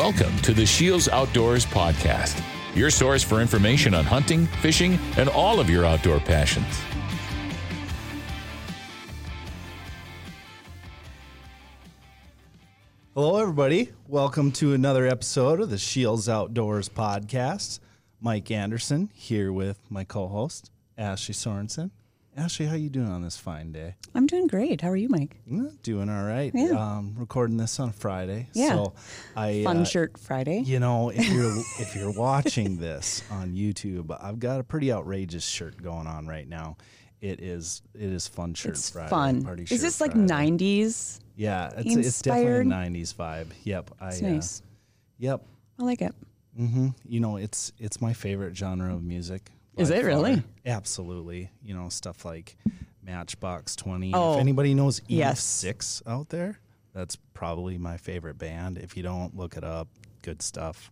Welcome to the Shields Outdoors Podcast, your source for information on hunting, fishing, and all of your outdoor passions. Hello, everybody. Welcome to another episode of the Shields Outdoors podcast. Mike Anderson here with my co-host Ashley Sorensen. Ashley, how you doing on this fine day? I'm doing great. How are you, Mike? Doing all right. Yeah. Um, recording this on Friday. Yeah. So I Fun uh, shirt Friday. You know, if you're if you're watching this on YouTube, I've got a pretty outrageous shirt going on right now. It is it is fun shirt it's Friday. fun. Party shirt Is this like Friday. 90s? Yeah, it's it's definitely a inspired? '90s vibe. Yep. I, It's uh, nice. yep. I like it. hmm You know, it's it's my favorite genre of music. Is it really? Absolutely. You know, stuff like Matchbox Twenty. Oh, if anybody knows Eve yes. Six out there, that's probably my favorite band. If you don't, look it up. Good stuff.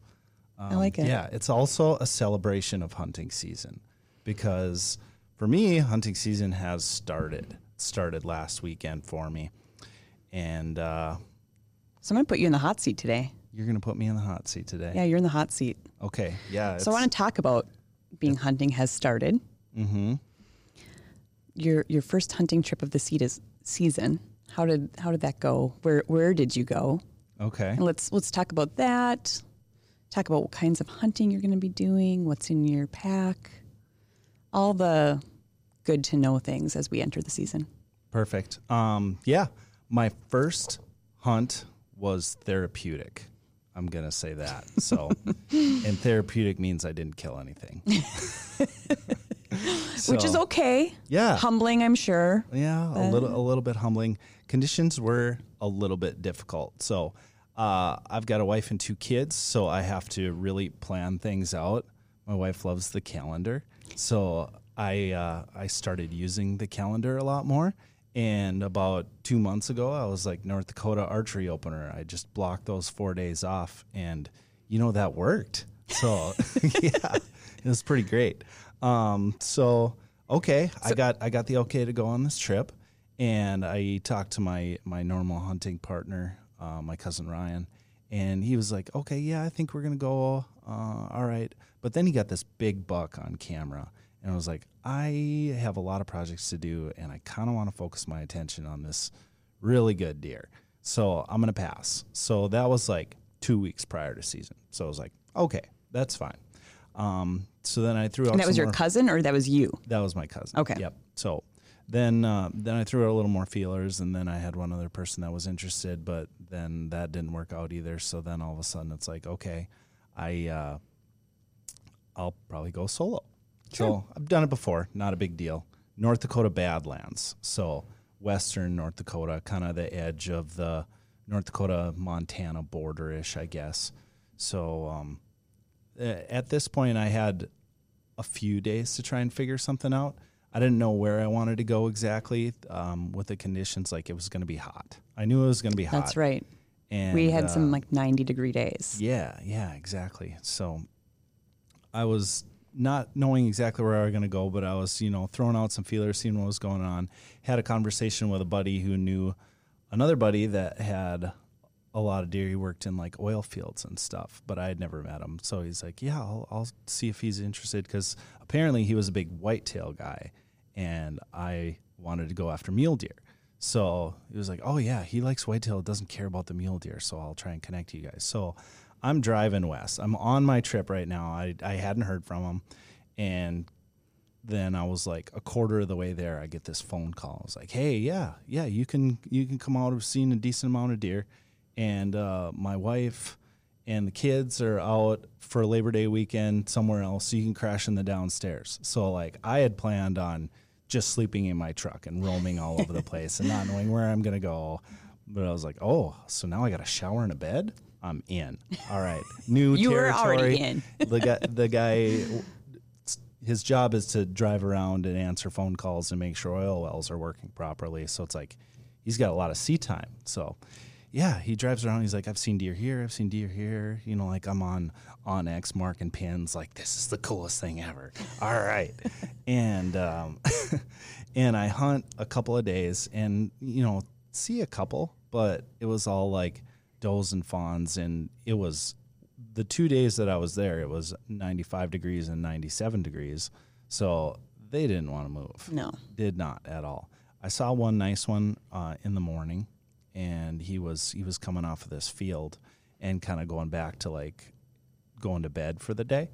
I like it. Um, Yeah, it's also a celebration of hunting season because for me, hunting season has started. It started last weekend for me, and uh, So I'm going to put you in the hot seat today. you're gonna put me in the hot seat today. Yeah, you're in the hot seat. Okay. Yeah. So I want to talk about being hunting has started. Mm-hmm. Your your first hunting trip of the seed is season. How did how did that go? Where where did you go? Okay. And let's let's talk about that. Talk about what kinds of hunting you're going to be doing, what's in your pack, all the good to know things as we enter the season. Perfect. Um, yeah, my first hunt was therapeutic. I'm gonna say that. So, and therapeutic means I didn't kill anything, Which is okay. Yeah, Humbling, I'm sure. yeah, a little, a little bit humbling. Conditions were a little bit difficult. So, uh, I've got a wife and two kids, so I have to really plan things out. My wife loves the calendar, so I uh, I started using the calendar a lot more. And about two months ago, I was like North Dakota archery opener. I just blocked those four days off, and you know that worked. So yeah, it was pretty great. Um, so okay, I got I got the okay to go on this trip, and I talked to my my normal hunting partner, uh, my cousin Ryan, and he was like, okay, yeah, I think we're gonna go. Uh, all right, but then he got this big buck on camera, and I was like, I have a lot of projects to do, and I kind of want to focus my attention on this really good deer. So I'm gonna pass. So that was like two weeks prior to season. So I was like, okay, that's fine. Um, so then I threw out. And that was your more- cousin or that was you? that was my cousin. Okay. Yep. So then uh, then I threw out a little more feelers, and then I had one other person that was interested, but then that didn't work out either. So then all of a sudden it's like, okay, I uh, I'll probably go solo. So I've done it before, not a big deal. North Dakota Badlands, so western North Dakota, kind of the edge of the North Dakota Montana border ish, I guess. So um, at this point, I had a few days to try and figure something out. I didn't know where I wanted to go exactly um, with the conditions. Like it was going to be hot. I knew it was going to be hot. That's right. And we had uh, some like 90 degree days. yeah, yeah, exactly. So I was not knowing exactly where I was going to go, but I was, you know, throwing out some feelers, seeing what was going on. Had a conversation with a buddy who knew another buddy that had a lot of deer. He worked in like oil fields and stuff, but I had never met him. So he's like, yeah, I'll, I'll see if he's interested because apparently he was a big whitetail guy and I wanted to go after mule deer. So he was like, "Oh yeah, he likes whitetail. Doesn't care about the mule deer. So I'll try and connect you guys." So I'm driving west. I'm on my trip right now. I I hadn't heard from him, and then I was like a quarter of the way there. I get this phone call. I was like, "Hey, yeah, yeah, you can you can come out. I've seen a decent amount of deer, and uh, my wife." And the kids are out for Labor Day weekend somewhere else, so you can crash in the downstairs. So, like, I had planned on just sleeping in my truck and roaming all over the place and not knowing where I'm gonna go. But I was like, oh, so now I got a shower and a bed. I'm in. All right, new You were territory. already in. the guy, the guy, his job is to drive around and answer phone calls and make sure oil wells are working properly. So it's like he's got a lot of sea time. So yeah, he drives around. He's like, I've seen deer here. I've seen deer here. You know, like I'm on on X marking pins. Like this is the coolest thing ever. All right, and um, and I hunt a couple of days, and you know, see a couple, but it was all like does and fawns, and it was the two days that I was there. It was 95 degrees and 97 degrees, so they didn't want to move. No. did not at all. I saw one nice one uh, in the morning, and he was he was coming off of this field and kind of going back to like going to bed for the day,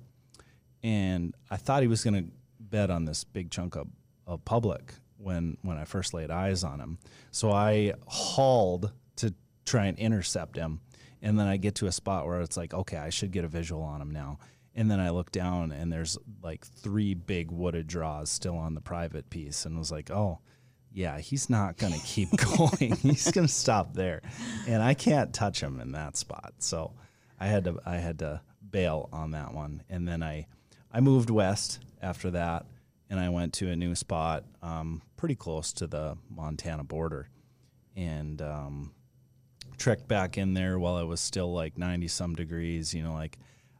and I thought he was going to bed on this big chunk of, of public when when I first laid eyes on him. So I hauled to try and intercept him, and then I get to a spot where it's like, okay, I should get a visual on him now. And then I look down, and there's like three big wooded draws still on the private piece, and was like, oh, yeah, he's not going to keep going. he's going to stop there, and I can't touch him in that spot. So I had to I had to bail on that one, and then I I moved west after that, and I went to a new spot, um, pretty close to the Montana border, and um, trekked back in there while it was still like ninety some degrees. You know, like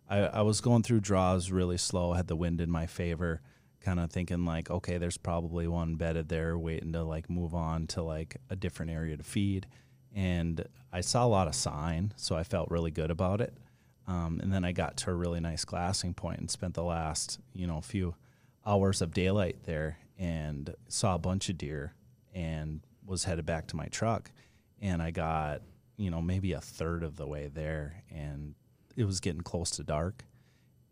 I, I was going through draws really slow, had the wind in my favor, kind of thinking like, okay, there's probably one bedded there, waiting to like move on to like a different area to feed. And I saw a lot of sign, so I felt really good about it. Um, and then I got to a really nice glassing point and spent the last, you know, few hours of daylight there and saw a bunch of deer and was headed back to my truck. And I got, you know, maybe a third of the way there and it was getting close to dark.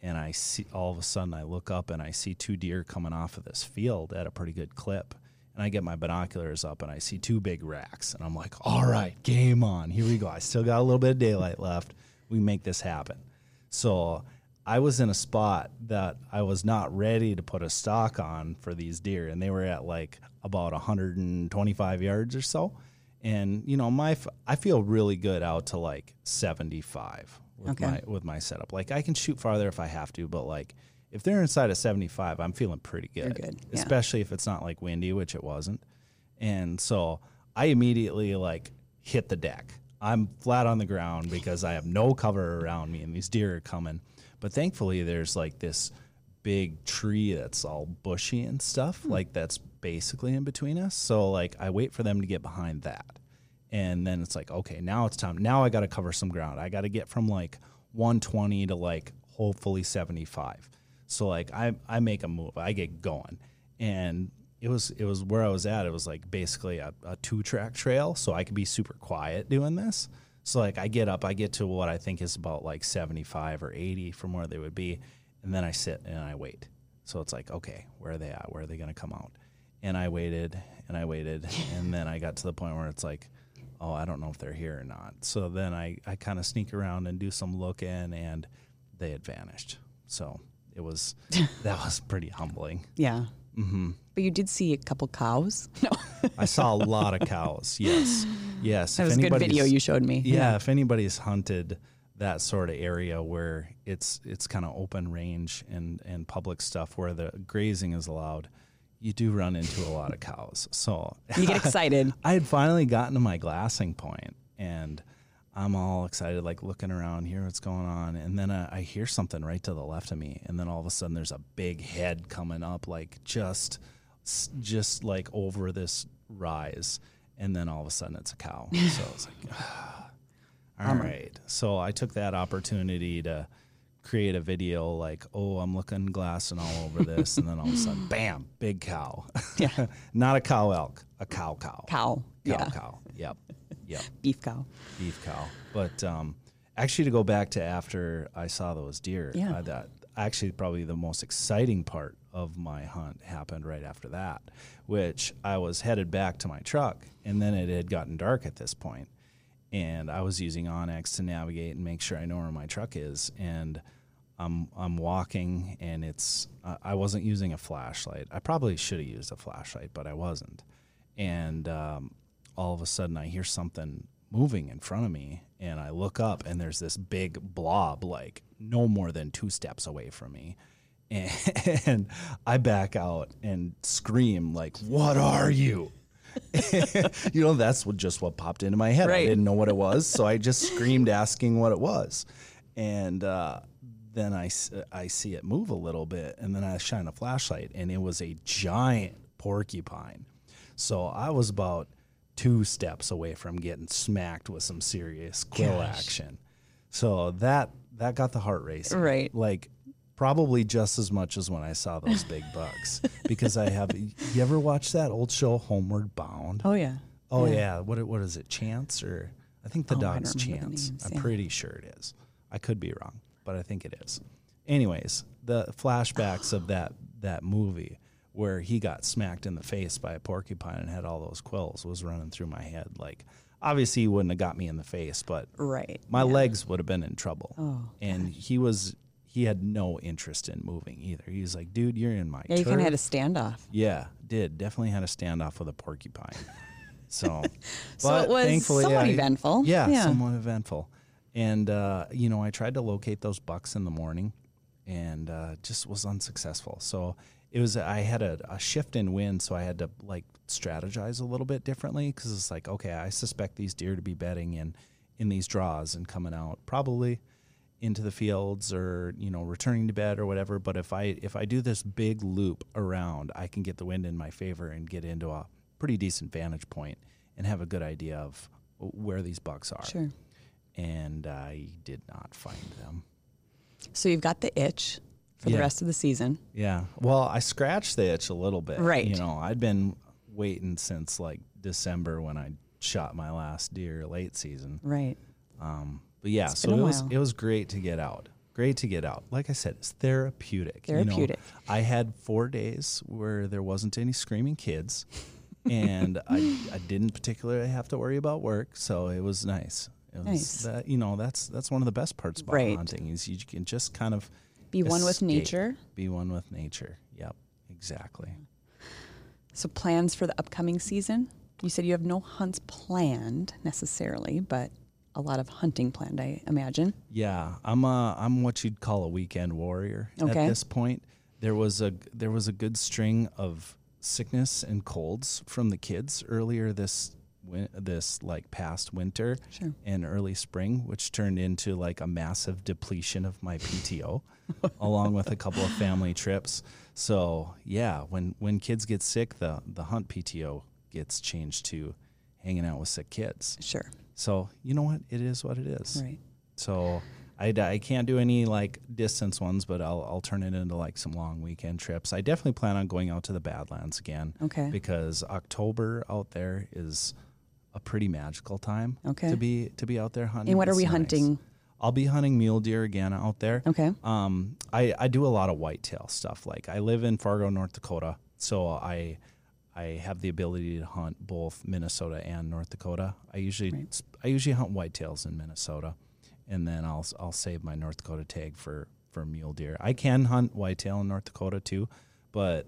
And I see all of a sudden I look up and I see two deer coming off of this field at a pretty good clip. And I get my binoculars up and I see two big racks. And I'm like, all right, game on. Here we go. I still got a little bit of daylight left. We make this happen. So I was in a spot that I was not ready to put a stock on for these deer. And they were at like about 125 yards or so. And, you know, my, I feel really good out to like 75 with Okay. my, with my setup. Like I can shoot farther if I have to, but like if they're inside of 75, I'm feeling pretty good. good, yeah. Especially if it's not like windy, which it wasn't. And so I immediately like hit the deck. I'm flat on the ground because I have no cover around me and these deer are coming. But thankfully there's like this big tree that's all bushy and stuff, hmm. like that's basically in between us. So like I wait for them to get behind that. And then it's like, okay, now it's time. Now I got to cover some ground. I got to get from like 120 to like hopefully 75. So like I I make a move. I get going. And it was it was where I was at. It was like basically a, a two track trail, so I could be super quiet doing this. So like I get up, I get to what I think is about like 75 or 80 from where they would be, and then I sit and I wait. So it's like, okay, where are they at? Where are they going to come out? And I waited and I waited, and then I got to the point where it's like, oh, I don't know if they're here or not. So then I, I kind of sneak around and do some looking, and they had vanished. So it was that was pretty humbling. Yeah. Mm-hmm. But you did see a couple cows. No, I saw a lot of cows. Yes, yes. that If was a good anybody's- video you showed me. Yeah, if anybody's hunted that sort of area where it's it's kind of open range and and public stuff where the grazing is allowed, you do run into a lot of cows. So You get excited. I had finally gotten to my glassing point and I'm all excited, like looking around here, what's going on. And then uh, I hear something right to the left of me. And then all of a sudden there's a big head coming up, like just, just like over this rise. And then all of a sudden it's a cow. So it's like, all right. So I took that opportunity to create a video like, oh, I'm looking glassing all over this. and then all of a sudden, bam, big cow. Yeah. Not a cow elk, a cow cow. Cow. Cow yeah. cow. Yep. Yep. Beef cow. Beef cow. But um, actually, to go back to after I saw those deer, Yeah. uh, that actually probably the most exciting part of my hunt happened right after that, which I was headed back to my truck, and then it had gotten dark at this point, and I was using onX to navigate and make sure I know where my truck is, and. I'm I'm walking and it's uh, I wasn't using a flashlight. I probably should have used a flashlight, but I wasn't. And um, all of a sudden, I hear something moving in front of me, and I look up, and there's this big blob, like no more than two steps away from me. And, and I back out and scream, like, "What are you?" you know, that's what, just what popped into my head. I didn't know what it was, so I just screamed, asking what it was. And uh, then I see it move a little bit, and then I shine a flashlight, and it was a giant porcupine. So I was about two steps away from getting smacked with some serious quill Gosh. action. So that that got the heart racing. Right. Like probably just as much as when I saw those big bucks because I have you ever watched that old show Homeward Bound? Oh yeah. Oh yeah, what what is it? Chance or I think the Oh, dog's Chance. names, I'm yeah. pretty sure it is. I could be wrong, but I think it is. Anyways, the flashbacks of that that movie where he got smacked in the face by a porcupine and had all those quills was running through my head. Like obviously he wouldn't have got me in the face, but Right. my yeah. legs would have been in trouble. Oh, and he was he had no interest in moving either. He was like, "Dude, you're in my Yeah, you kind of had a standoff. Yeah, did definitely had a standoff with a porcupine. So, So it was thankfully, somewhat I- eventful. Yeah, Yeah. somewhat eventful. And uh, you know, I tried to locate those bucks in the morning, and uh, just was unsuccessful. So it was I had a, a shift in wind, so I had to like strategize a little bit differently because it's like, okay, I suspect these deer to be bedding in in these draws and coming out probably into the fields or you know returning to bed or whatever but if i if i do this big loop around i can get the wind in my favor and get into a pretty decent vantage point and have a good idea of where these bucks are Sure. and i did not find them So you've got the itch for Yeah. the rest of the season. yeah well i scratched the itch a little bit Right. you know i'd been waiting since like december when i shot my last deer late season Right. Um, but yeah, It's so it was it was great to get out. Great to get out. Like I said, it's therapeutic. you know. Therapeutic. I had four days where there wasn't any screaming kids, and I I didn't particularly have to worry about work, so it was nice. Nice. That, you know, that's that's one of the best parts about Right. hunting is you can just kind of Be one with nature. Be one with nature. Yep, exactly. So plans for the upcoming season? You said you have no hunts planned necessarily, but a lot of hunting planned, I imagine. Yeah, I'm a I'm what you'd call a weekend warrior Okay. at this point. There was a there was a good string of sickness and colds from the kids earlier this win- this like past winter Sure. and early spring, which turned into like a massive depletion of my PTO, along with a couple of family trips. So yeah, when when kids get sick, the the hunt PTO gets changed to hanging out with sick kids. Sure. So you know what? It is what it is. Right. So I, I can't do any like distance ones, but I'll, I'll turn it into like some long weekend trips. I definitely plan on going out to the Badlands again. Okay. Because October out there is a pretty magical time Okay. to be to be out there hunting. And what are It's we nice. hunting? I'll be hunting mule deer again out there. Okay. Um, I, I do a lot of whitetail stuff. Like I live in Fargo, North Dakota, so I I have the ability to hunt both Minnesota and North Dakota. I usually Right. I usually hunt whitetails in Minnesota, and then I'll I'll save my North Dakota tag for for mule deer. I can hunt whitetail in North Dakota too, but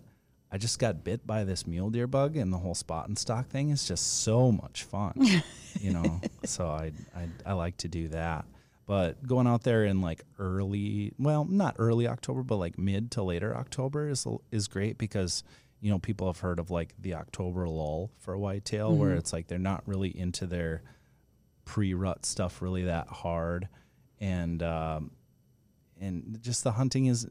I just got bit by this mule deer bug, and the whole spot and stock thing is just so much fun, you know. So I, I I like to do that. But going out there in like early, well, not early October, but like mid to later October is is great because you know people have heard of like the October lull for a whitetail, where it's like they're not really into their pre-rut stuff really that hard, and um, and just the hunting is,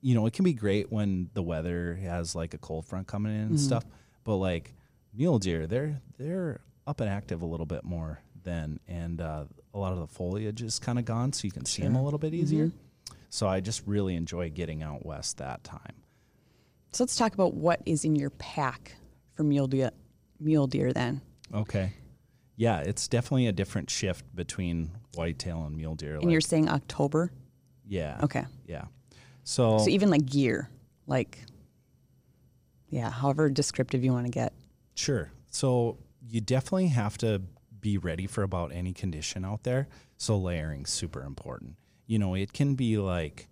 you know, it can be great when the weather has like a cold front coming in and stuff, but like mule deer, they're they're up and active a little bit more then, and uh, a lot of the foliage is kind of gone, so you can see them a little bit easier. So I just really enjoy getting out west that time. So let's talk about what is in your pack for mule deer. Mule deer, then. Okay. Yeah, it's definitely a different shift between whitetail and mule deer. And you're saying October. yeah. Okay. Yeah. So, So even like gear, like, yeah, however descriptive you want to get. sure. So you definitely have to be ready for about any condition out there. So layering's super important. You know, it can be like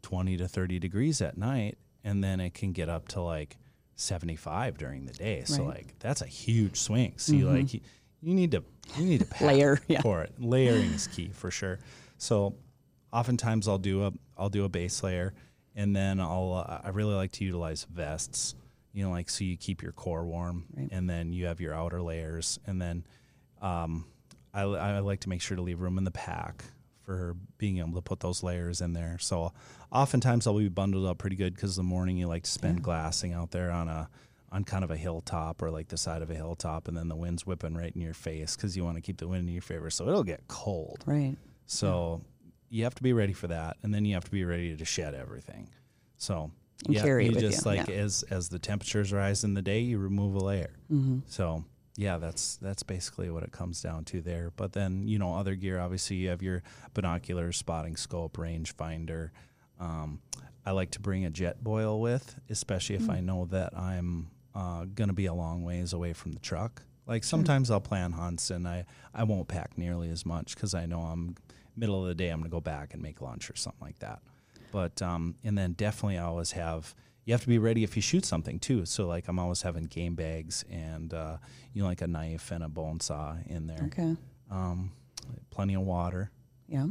20 to 30 degrees at night and then it can get up to like 75 during the day. So Right. like that's a huge swing. So you mm-hmm. like you, you need to you need to pack Layer, yeah. for it. Layering is key for sure. So oftentimes I'll do a I'll do a base layer and then I'll uh, I really like to utilize vests. You know, like so you keep your core warm, Right. and then you have your outer layers, and then um, I, I like to make sure to leave room in the pack for being able to put those layers in there. So oftentimes I'll be bundled up pretty good because the morning you like to spend glassing out there on a on kind of a hilltop or like the side of a hilltop, and then the wind's whipping right in your face because you want to keep the wind in your favor. So it'll get cold. Right. So you have to be ready for that, and then you have to be ready to shed everything. So And yeah, carry you just you, like yeah. as as the temperatures rise in the day, you remove a layer. Mm-hmm. So yeah, that's that's basically what it comes down to there. But then you know other gear, obviously you have your binoculars, spotting scope, range finder. Um, I like to bring a Jetboil with, especially if Mm. I know that I'm uh, going to be a long ways away from the truck. Like sometimes I'll plan hunts and I, I won't pack nearly as much because I know I'm middle of the day I'm going to go back and make lunch or something like that. But um, and then definitely I always have you have to be ready if you shoot something too. So like I'm always having game bags and uh, you know like a knife and a bone saw in there. Okay. Um, plenty of water. Yeah.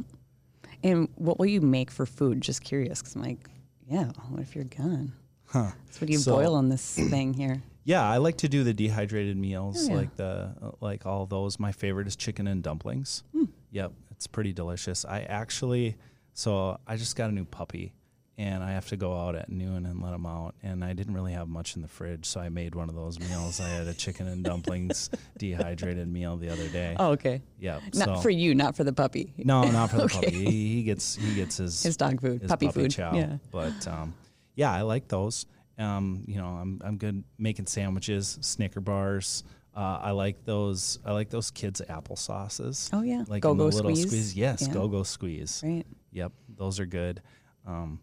And what will you make for food? Just curious, because I'm like, yeah, what if you're gone? Huh. So what do you So- boil on this thing here? Yeah, I like to do the dehydrated meals, Oh, yeah. like the like all those. My favorite is chicken and dumplings. Hmm. Yep, it's pretty delicious. I actually, so I just got a new puppy, and I have to go out at noon and let him out. And I didn't really have much in the fridge, so I made one of those meals. I had a chicken and dumplings dehydrated meal the other day. Oh, okay. Yeah. Not so, for you, not for the puppy. no, not for the Okay. puppy. He, he gets he gets his His dog food, his puppy, food. chow. Yeah. But um, yeah, I like those. Um, you know, I'm I'm good making sandwiches, Snicker bars. Uh, I like those. I like those kids' apple sauces. Oh, yeah. like Go in the Go little Squeeze? Yes, Yeah. go go squeeze. Right. Yep, those are good. Um,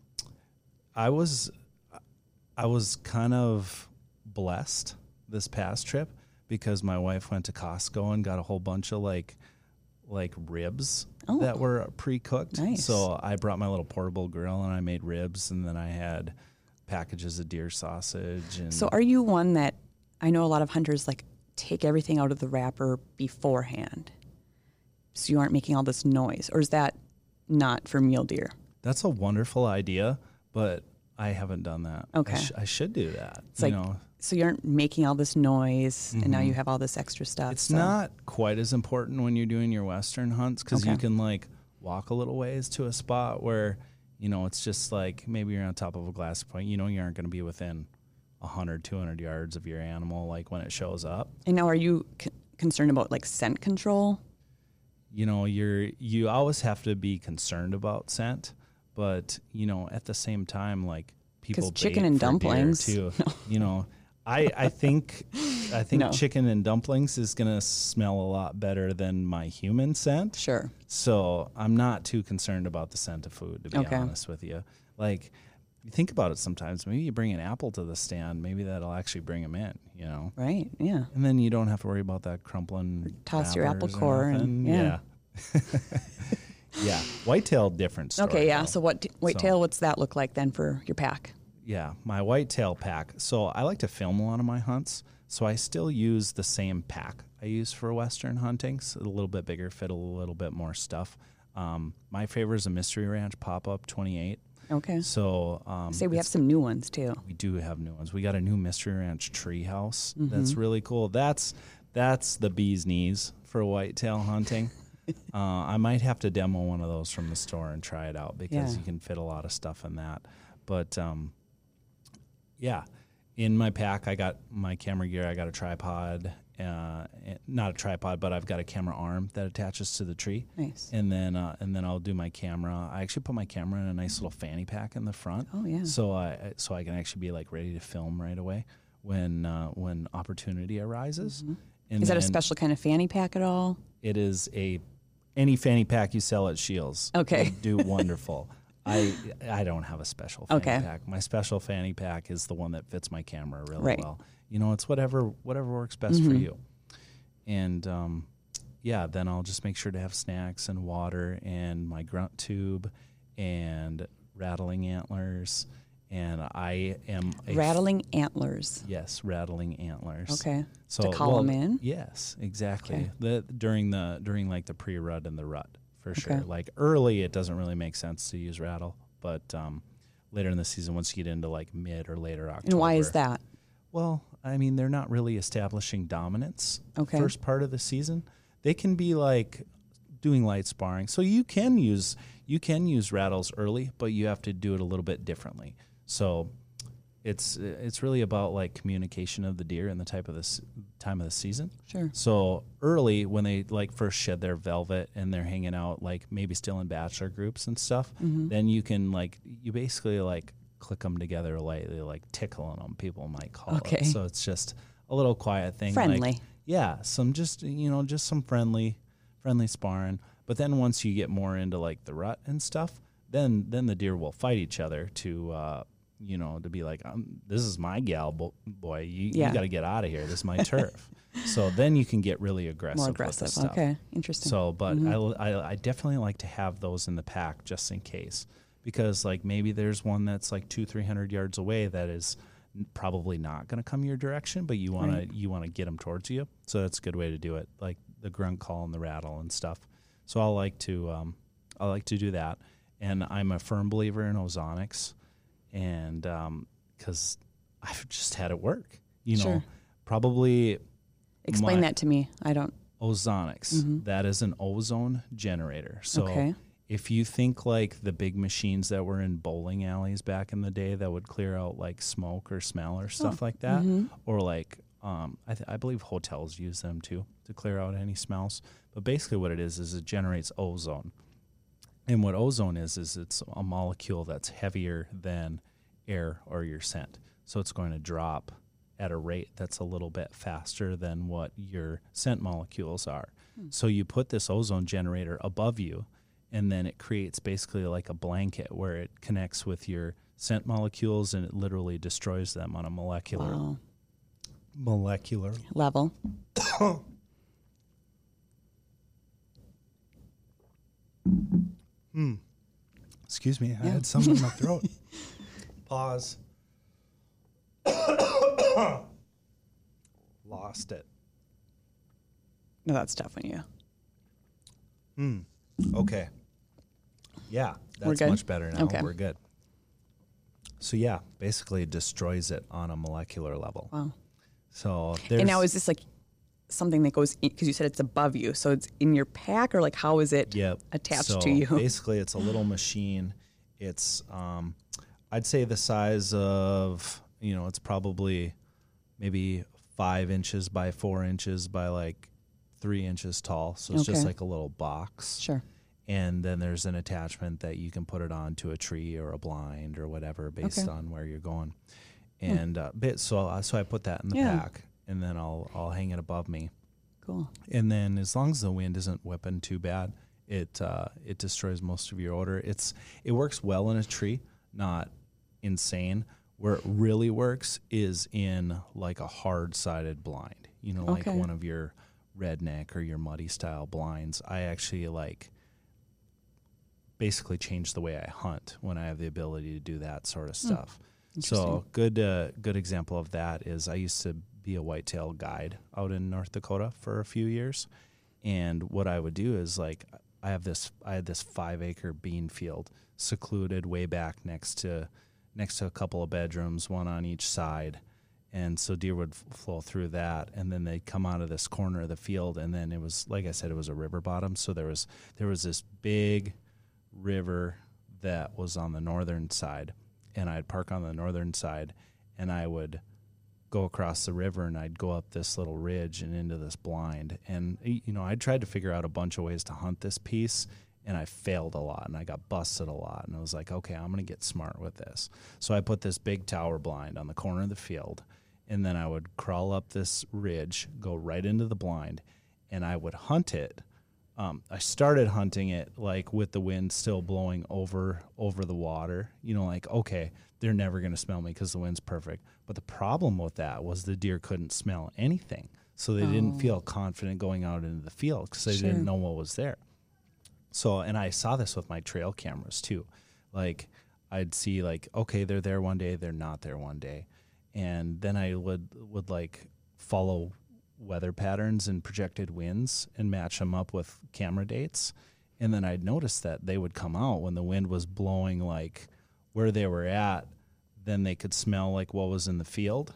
I was I was kind of blessed this past trip because my wife went to Costco and got a whole bunch of like like ribs Oh. that were pre-cooked. Nice. So I brought my little portable grill and I made ribs and then I had packages of deer sausage and So are you one that I know a lot of hunters like take everything out of the wrapper beforehand, so you aren't making all this noise, or is that not for mule deer? that's a wonderful idea, but I haven't done that. I Okay. sh- I, should do that. It's you like know, so you aren't making all this noise, and now you have all this extra stuff. Mm-hmm. It's so- not quite as important when you're doing your western hunts because you can like walk a little ways to a spot where you know it's just like maybe you're on top of a glass point. You know you aren't going to be within 100, 200 yards of your animal like when it shows up. And now, are you c- concerned about like scent control? You know you're you always have to be concerned about scent, but you know at the same time like people chicken and dumplings- too. You know. I, I think I think No. chicken and dumplings is gonna smell a lot better than my human scent. Sure. So I'm not too concerned about the scent of food, to be Okay. honest with you. Like, you think about it sometimes. Maybe you bring an apple to the stand. Maybe that'll actually bring them in. You know, Right. Yeah. and then you don't have to worry about that crumpling. toss your apple core and- yeah. yeah. Yeah. whitetail different story. Okay. Yeah. though. So what whitetail? What's that look like then for your pack? Yeah, my whitetail pack. So I like to film a lot of my hunts. So I still use the same pack I use for Western hunting. So a little bit bigger, fit a little bit more stuff. Um, my favorite is a Mystery Ranch Pop Up 28. Okay. So um, Say we have some new ones too. we do have new ones. We got a new Mystery Ranch treehouse Mm-hmm. that's really cool. That's that's the bee's knees for whitetail hunting. uh, I might have to demo one of those from the store and try it out because Yeah. you can fit a lot of stuff in that. But um, yeah, in my pack, I got my camera gear. I got a tripod, uh, eh, not a tripod, but I've got a camera arm that attaches to the tree. Nice. And then uh, and then I'll do my camera. I actually put my camera in a nice little fanny pack in the front. Oh, yeah. So I so I can actually be like ready to film right away when uh, when opportunity arises. Mm-hmm. Is that a special kind of fanny pack at all? It is a any fanny pack you sell at Shields. Okay. do wonderful. I I don't have a special fanny Okay. pack. My special fanny pack is the one that fits my camera really Right. well. You know, it's whatever whatever works best Mm-hmm. for you. And um, yeah, then I'll just make sure to have snacks and water and my grunt tube and rattling antlers. And I am a Rattling antlers. Yes, rattling antlers. Okay. So To call them in? Yes, exactly. Okay. The during the during like the pre rut and the rut for sure. Like early, it doesn't really make sense to use rattle, but um, later in the season, once you get into like mid or later October. And why is that? Well, I mean, they're not really establishing dominance. Okay. First part of the season, they can be like doing light sparring. So you can use you can use rattles early, but you have to do it a little bit differently. So it's it's really about like communication of the deer and the type of this time of the season. Sure. So early when they like first shed their velvet and they're hanging out like maybe still in bachelor groups and stuff, Mm-hmm. then you can like you basically like click them together lightly, like tickling them. People might call Okay. it. So it's just a little quiet thing. like- Friendly. yeah, some just you know just some friendly, friendly sparring. But then once you get more into like the rut and stuff, then then the deer will fight each other to. Uh, you know, to be like, um, this is my gal, bo- boy. You, Yeah. you got to get out of here. This is my turf. so then you can get really aggressive. More aggressive. stuff. Okay. Interesting. So, but I, I, I definitely like to have those in the pack just in case, because like maybe there's one that's like two, three hundred yards away that is probably not going to come your direction, but you want Right. to you want to get them towards you. So that's a good way to do it, like the grunt call and the rattle and stuff. So I like to um, I like to do that, and I'm a firm believer in ozonics, and um, because I've just had it work. You know, Sure. probably Explain that to me. I don't. ozonics. Mm-hmm. That is an ozone generator. So Okay. if you think like the big machines that were in bowling alleys back in the day that would clear out like smoke or smell or stuff oh, like that, mm-hmm. or like um, I, th- I believe hotels use them too to clear out any smells. But basically, what it is is it generates ozone. And what ozone is is it's a molecule that's heavier than air or your scent. So it's going to drop at a rate that's a little bit faster than what your scent molecules are. Hmm. So you put this ozone generator above you and then it creates basically like a blanket where it connects with your scent molecules and it literally destroys them on a molecular Wow. molecular Level. Excuse me, I had something in my throat. Pause. Lost it. No, that's tough when you. Hmm. Okay. Yeah, that's much better now. Okay. We're good. So yeah, basically it destroys it on a molecular level. Wow. So there's And now is this like something that goes because you said it's above you, so it's in your pack, or like how is it Yep. attached So to you? Basically, it's a little machine. It's, um, I'd say the size of, you know, it's probably maybe five inches by four inches by like three inches tall. So it's just like a little box. Sure. And then there's an attachment that you can put it onto a tree or a blind or whatever based Okay. on where you're going. And uh, bit so uh, so I put that in the Yeah. pack, and then I'll I'll hang it above me. Cool. And then as long as the wind isn't whipping too bad, it uh, it destroys most of your odor. It's it works well in a tree, not insane. Where it really works is in like a hard sided blind. You know, like Okay. one of your redneck or your muddy style blinds. I actually like basically change the way I hunt when I have the ability to do that sort of stuff. So good uh, good example of that is I used to be a whitetail guide out in North Dakota for a few years, and what I would do is like I have this I had this five acre bean field secluded way back next to next to a couple of bedrooms, one on each side. And so deer would f- flow through that, and then they'd come out of this corner of the field, and then it was like I said, it was a river bottom. So there was there was this big river that was on the northern side, and I'd park on the northern side, and I would go across the river, and I'd go up this little ridge and into this blind, and you know I tried to figure out a bunch of ways to hunt this piece, and I failed a lot, and I got busted a lot, and I was like, okay, I'm gonna get smart with this. So I put this big tower blind on the corner of the field, and then I would crawl up this ridge, go right into the blind, and I would hunt it um, I started hunting it like with the wind still blowing over over the water. You know, like okay, they're never going to smell me because the wind's perfect. But the problem with that was the deer couldn't smell anything, so they didn't oh. feel confident going out into the field because they Oh. Sure. didn't know what was there. So, and I saw this with my trail cameras too. Like, I'd see like, okay, they're there one day, they're not there one day, and then I would would like follow weather patterns and projected winds and match them up with camera dates, and then I'd notice that they would come out when the wind was blowing like where they were at. Then they could smell like what was in the field,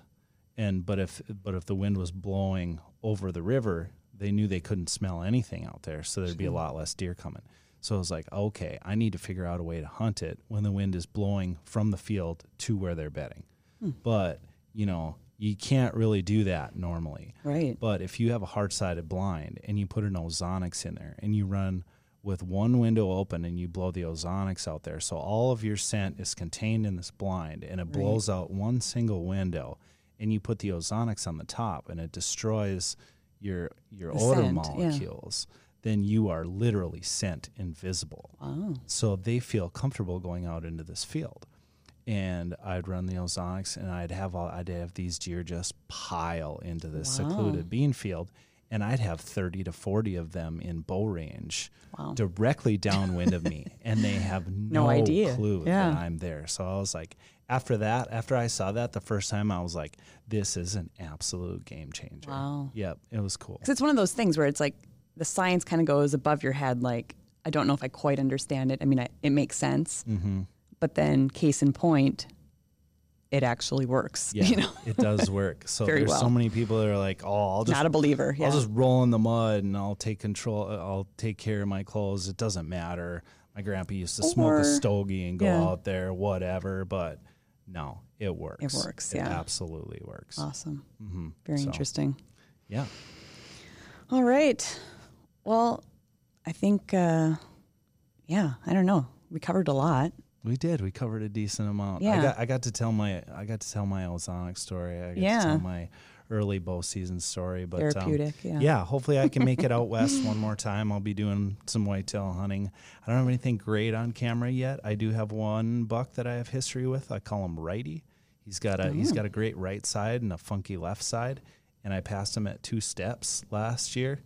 and but if but if the wind was blowing over the river, they knew they couldn't smell anything out there, so there'd be a lot less deer coming. So I was like, okay, I need to figure out a way to hunt it when the wind is blowing from the field to where they're bedding. Hmm. but you know you can't really do that normally. Right. But if you have a hard sided blind and you put an ozonics in there and you run with one window open and you blow the ozonics out there, so all of your scent is contained in this blind and it blows out one single window, and you put the ozonics on the top and it destroys your your The odor scent, yeah. molecules, then you are literally scent invisible. Wow. So they feel comfortable going out into this field. And I'd run the ozonics and I'd have all, I'd have these deer just pile into this Wow. secluded bean field. And I'd have 30 to 40 of them in bow range Wow. directly downwind of me. And they have no, No idea. clue Yeah. that I'm there. So I was like, after that, after I saw that the first time, I was like, this is an absolute game changer. Wow. Yep. It was cool. Because it's one of those things where it's like the science kind of goes above your head. Like, I don't know if I quite understand it. I mean, I, it makes sense. Mm-hmm. But then, case in point, it actually works. Yeah, You know, it does work. So there's so many people that are like, "Oh, I'll just not a believer. Yeah. I'll just roll in the mud and I'll take control. I'll take care of my clothes. It doesn't matter. My grandpa used to smoke a stogie and go yeah. out there, whatever. But no, it works. It works, It yeah. absolutely works. awesome. hmm Very So, interesting. Yeah. All right. Well, I think, uh, yeah, I don't know. We covered a lot. We did. We covered a decent amount. I Yeah. got I got to tell my I got to tell my ozonic story. I got Yeah. to tell my early bow season story. But um, Therapeutic. yeah. yeah, hopefully I can make it out west one more time. I'll be doing some whitetail hunting. I don't have anything great on camera yet. I do have one buck that I have history with. I call him Righty. He's got a he's got a great right side and a funky left side. And I passed him at two steps last year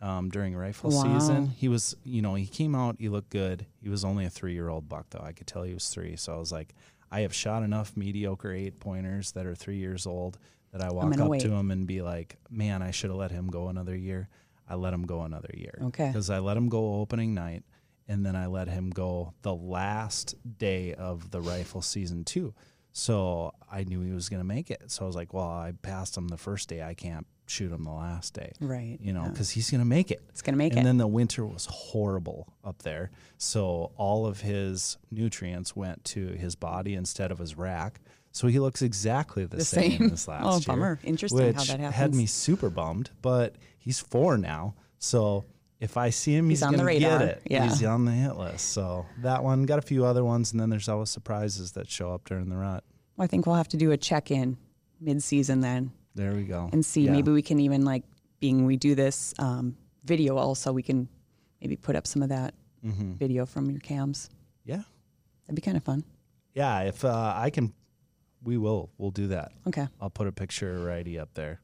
um, during rifle Wow. season. He was, you know, he came out. He looked good. He was only a three year old buck though. I could tell he was three. So I was like, I have shot enough mediocre eight pointers that are three years old that I walk up wait. to him and be like, man, I should have let him go another year. I let him go another year. Okay. Because I let him go opening night and then I let him go the last day of the rifle season too. So I knew he was going to make it. So I was like, well, I passed him the first day. I can't shoot him the last day. Right. You know, yeah. because he's going to make it. It's going to make and it. And then the winter was horrible up there. So all of his nutrients went to his body instead of his rack. So he looks exactly the, The same, same. this oh, last Oh, year. bummer. Interesting how that that Had me super bummed, but he's four now. So if I see him, he's, He's on the radar. get it. Yeah. He's on the hit list. So that one got a few other ones, and then there's always surprises that show up during the rut. Well, I think we'll have to do a check in mid season then There we go. and see. Yeah. Maybe we can even, like, being we do this um, video also, we can maybe put up some of that Mhm. video from your cams. Yeah, That'd be kind of fun. yeah. If uh, I can, we will. We'll do that. Okay. I'll put a picture of Righty up there.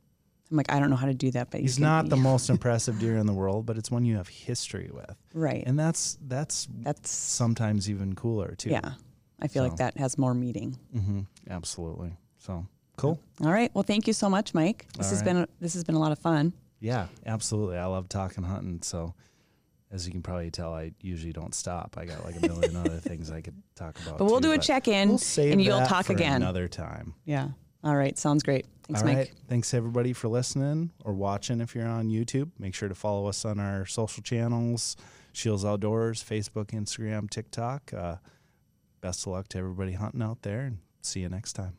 I'm like, I don't know how to do that, but He's not the most impressive deer in the world, but it's one you have history with, right. and that's that's That's sometimes even cooler too. yeah. I feel So. like that has more meaning. hmm Absolutely. So cool. All right. Well, thank you so much, Mike. This All has right. been this has been a lot of fun. Yeah, absolutely. I love talking hunting. So, as you can probably tell, I usually don't stop. I got like a million other things I could talk about. But we'll too, do a check in, We'll and you'll talk again. another time. Yeah. All right. Sounds great. Thanks, All Mike. right. Thanks everybody for listening or watching. If you're on YouTube, make sure to follow us on our social channels: Shields Outdoors, Facebook, Instagram, TikTok. Uh, best of luck to everybody hunting out there, and see you next time.